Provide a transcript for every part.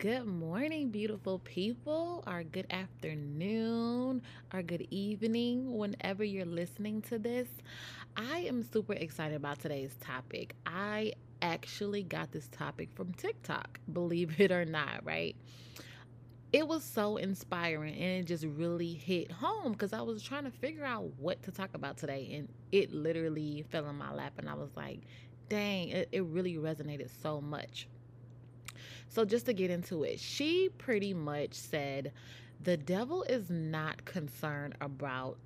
Good morning, beautiful people, or good afternoon, or good evening, whenever you're listening to this. I am super excited about today's topic. I actually got this topic from TikTok, believe it or not, right? It was so inspiring and it just really hit home because I was trying to figure out what to talk about today, and it literally fell in my lap, and I was like, dang, it, it really resonated so much. So, just to get into it, she pretty much said the devil is not concerned about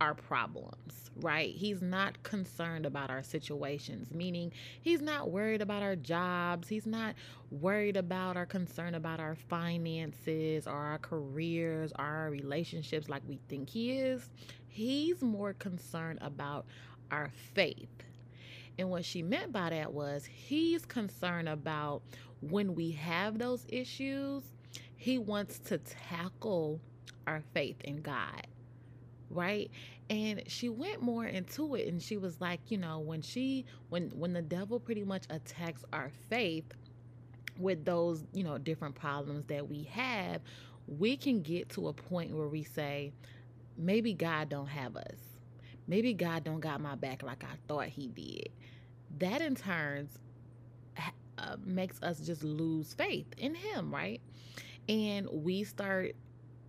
our problems, right? He's not concerned about our situations, meaning he's not worried about our jobs. He's not worried about or concerned about our finances or our careers or our relationships like we think he is. He's more concerned about our faith. And what she meant by that was he's concerned about when we have those issues, he wants to tackle our faith in God. Right? And she went more into it and she was like, you know, when she when when the devil pretty much attacks our faith with those, you know, different problems that we have, we can get to a point where we say, maybe God don't have us. Maybe God don't got my back like I thought he did. That in turns uh, makes us just lose faith in him right and we start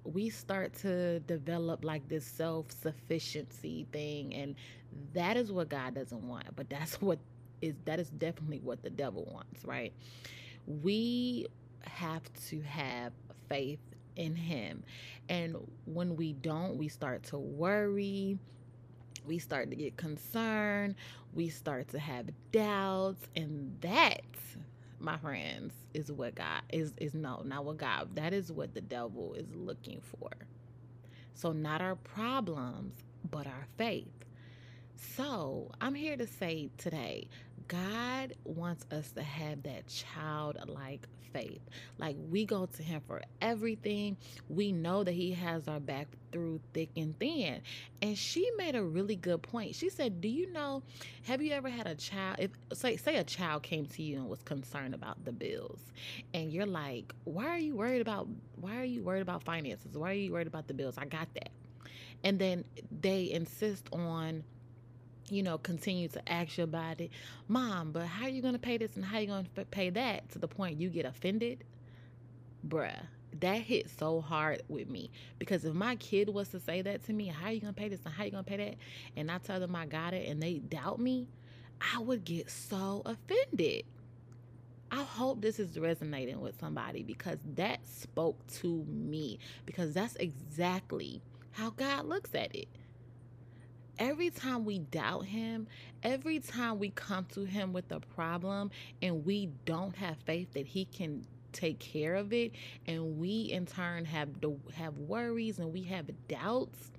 we start to develop like this self-sufficiency thing and that is what god doesn't want but that's what is that is definitely what the devil wants right we have to have faith in him and when we don't we start to worry we start to get concerned, we start to have doubts, and that, my friends, is what God is is no, not what God. That is what the devil is looking for. So not our problems, but our faith. So, I'm here to say today, God wants us to have that childlike faith. Like we go to Him for everything. We know that He has our back through thick and thin. And she made a really good point. She said, "Do you know? Have you ever had a child? If say say a child came to you and was concerned about the bills, and you're like, why are you worried about? Why are you worried about finances? Why are you worried about the bills? I got that." And then they insist on you know, continue to ask you about it. Mom, but how are you going to pay this and how are you going to pay that to the point you get offended? Bruh, that hit so hard with me because if my kid was to say that to me, how are you going to pay this and how are you going to pay that? And I tell them I got it and they doubt me, I would get so offended. I hope this is resonating with somebody because that spoke to me because that's exactly how God looks at it every time we doubt him, every time we come to him with a problem and we don't have faith that he can take care of it and we in turn have have worries and we have doubts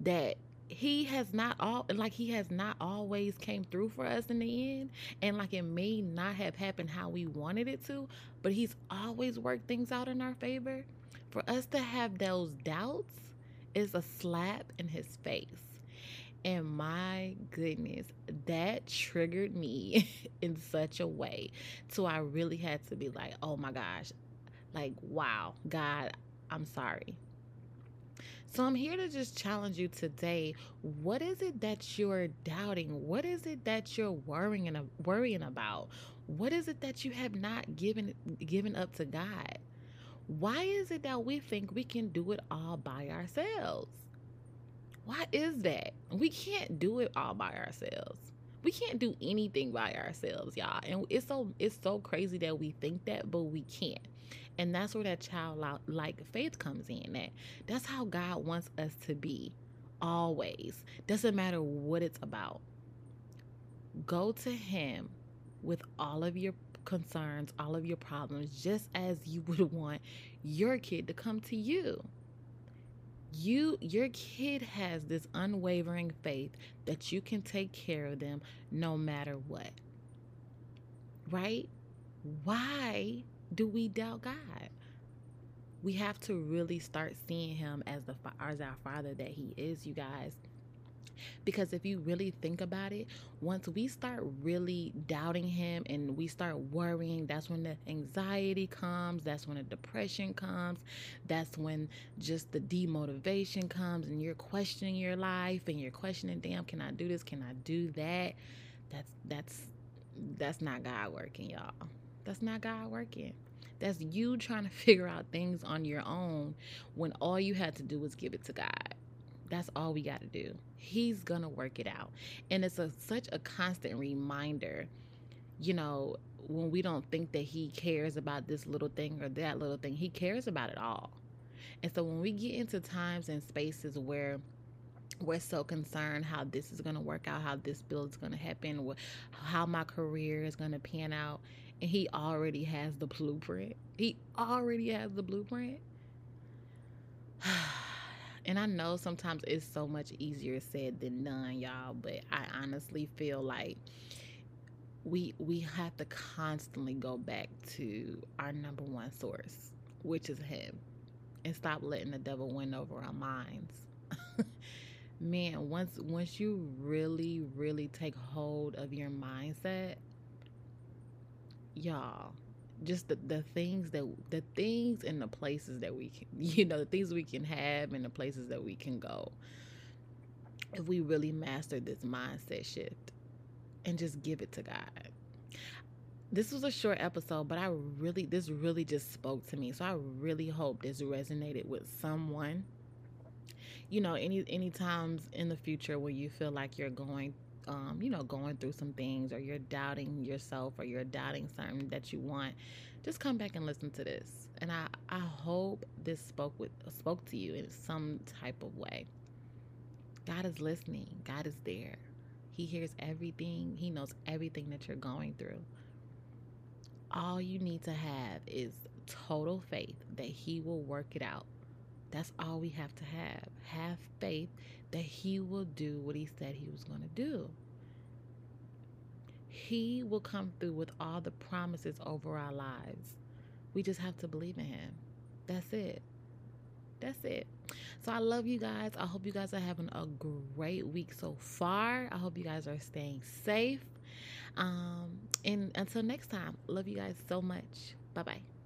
that he has not all like he has not always came through for us in the end and like it may not have happened how we wanted it to but he's always worked things out in our favor. For us to have those doubts is a slap in his face and my goodness, that triggered me in such a way. So I really had to be like, oh my gosh, like, wow, God, I'm sorry. So I'm here to just challenge you today. What is it that you're doubting? What is it that you're worrying worrying about? What is it that you have not given given up to God? Why is it that we think we can do it all by ourselves? Why is that? We can't do it all by ourselves. We can't do anything by ourselves, y'all. And it's so it's so crazy that we think that, but we can't. And that's where that childlike faith comes in. That that's how God wants us to be always. Doesn't matter what it's about. Go to him with all of your concerns, all of your problems, just as you would want your kid to come to you you your kid has this unwavering faith that you can take care of them no matter what right? Why do we doubt god? We have to really start seeing him as the as our father that he is you guys Because if you really think about it, once we start really doubting Him and we start worrying, that's when the anxiety comes, that's when the depression comes, that's when just the demotivation comes, and you're questioning your life and you're questioning, damn, can I do this? Can I do that? That's that's that's not God working, y'all. That's not God working. That's you trying to figure out things on your own when all you had to do was give it to God. That's all we got to do. He's going to work it out. And it's a, such a constant reminder, you know, when we don't think that He cares about this little thing or that little thing, He cares about it all. And so when we get into times and spaces where we're so concerned how this is going to work out, how this build is going to happen, how my career is going to pan out, and he already has the blueprint. He already has the blueprint. And I know sometimes it's so much easier said than done, y'all, but I honestly feel like we we have to constantly go back to our number one source, which is him. And stop letting the devil win over our minds. Man, once once you really really take hold of your mindset, y'all just the, the things that the things and the places that we can you know the things we can have and the places that we can go. If we really master this mindset shift and just give it to god. This was a short episode but i really this really just spoke to me. So i really hope this resonated with someone. You know any any times in the future where you feel like you're going um, you know, going through some things or you're doubting yourself or you're doubting something that you want, just come back and listen to this. And I, I hope this spoke with spoke to you in some type of way. God is listening. God is there. He hears everything. He knows everything that you're going through. All you need to have is total faith that He will work it out. That's all we have to have. Have faith that He will do what He said He was going to do. He will come through with all the promises over our lives. We just have to believe in Him. That's it. That's it. So I love you guys. I hope you guys are having a great week so far. I hope you guys are staying safe. Um, and until next time, love you guys so much. Bye bye.